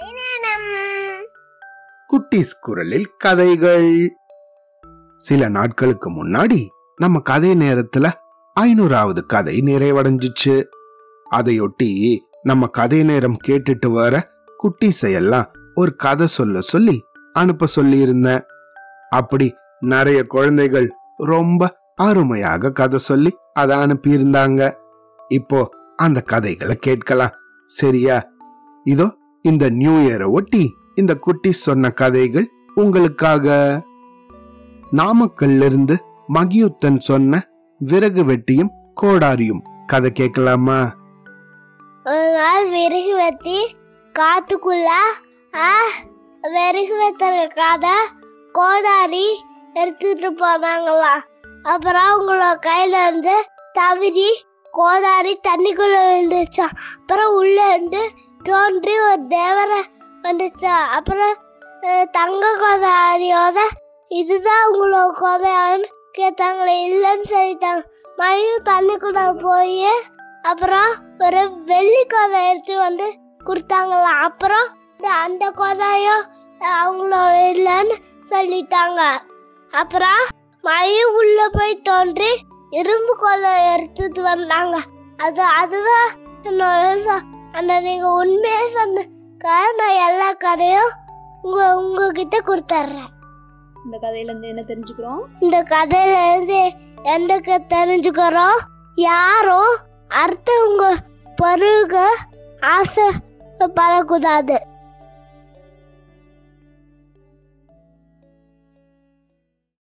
குட்டிஸ் குட்டீஸ் குரலில் கதைகள். சில நாட்களுக்கு முன்னாடி நம்ம கதை நேரத்துல ஐநூறாவது கதை நிறைவடைஞ்சிச்சு. அதையொட்டி நம்ம கதை நேரம் கேட்டுட்டு வர குட்டீஸையெல்லாம் ஒரு கதை சொல்ல சொல்லி அனுப்ப சொல்லி இருந்தேன் அப்படி நிறைய குழந்தைகள் ரொம்ப அருமையாக கதை சொல்லி அதை அனுப்பியிருந்தாங்க. இப்போ அந்த கதைகளை கேட்கலாம். சரியா? இதோ இந்த நியூ இயரை ஒட்டி இந்த குட்டி சொன்ன கதைகள் உங்களுக்காக. நாமக்கல்ல இருந்து மகியுத்தன் சொன்ன விறகு வெட்டியும் கோடாரியும். கதை கேட்கலாமா? ஒரு நாள் விறகு வெட்டி காத்துக்குள்ள விறகு வெத்துறதுக்காக கோதாரி எடுத்துட்டு போனாங்களாம் அப்புறம் அவங்களோட கையில இருந்து தவிரி கோதாரி தண்ணிக்குள்ள விழுந்துச்சான் அப்புறம் உள்ள இருந்து தோன்றி ஒரு தேவரை வந்துச்சா? அப்புறம் தங்க கோதாரியோட இதுதான் உங்களோட கோதையான்னு கேட்டாங்களே இல்லைன்னு சொல்லிட்டாங்க. மழையும் தண்ணிக்குள்ள போய் அப்புறம் ஒரு வெள்ளி கோதை எடுத்து வந்து கொடுத்தாங்களாம் அப்புறம் அந்த கோதாயும் அவங்களோட இல்லைன்னு சொல்லிட்டாங்க. அப்புறம் மயில் உள்ள போய் தோன்றி இரும்பு கோதை எடுத்துட்டு வந்தாங்க. அது அதுதான் என்னோட அந்த நீங்க உண்மையை சொன்ன நான் எல்லா கதையும் உங்க உங்ககிட்ட கொடுத்துட்றேன் இந்த கதையில இருந்து என்ன தெரிஞ்சுக்கிறோம்? இந்த கதையில இருந்து எனக்கு தெரிஞ்சுக்கிறோம்? யாரும் அடுத்தவங்க பொருளுக்கு ஆசை படக்கூடாது.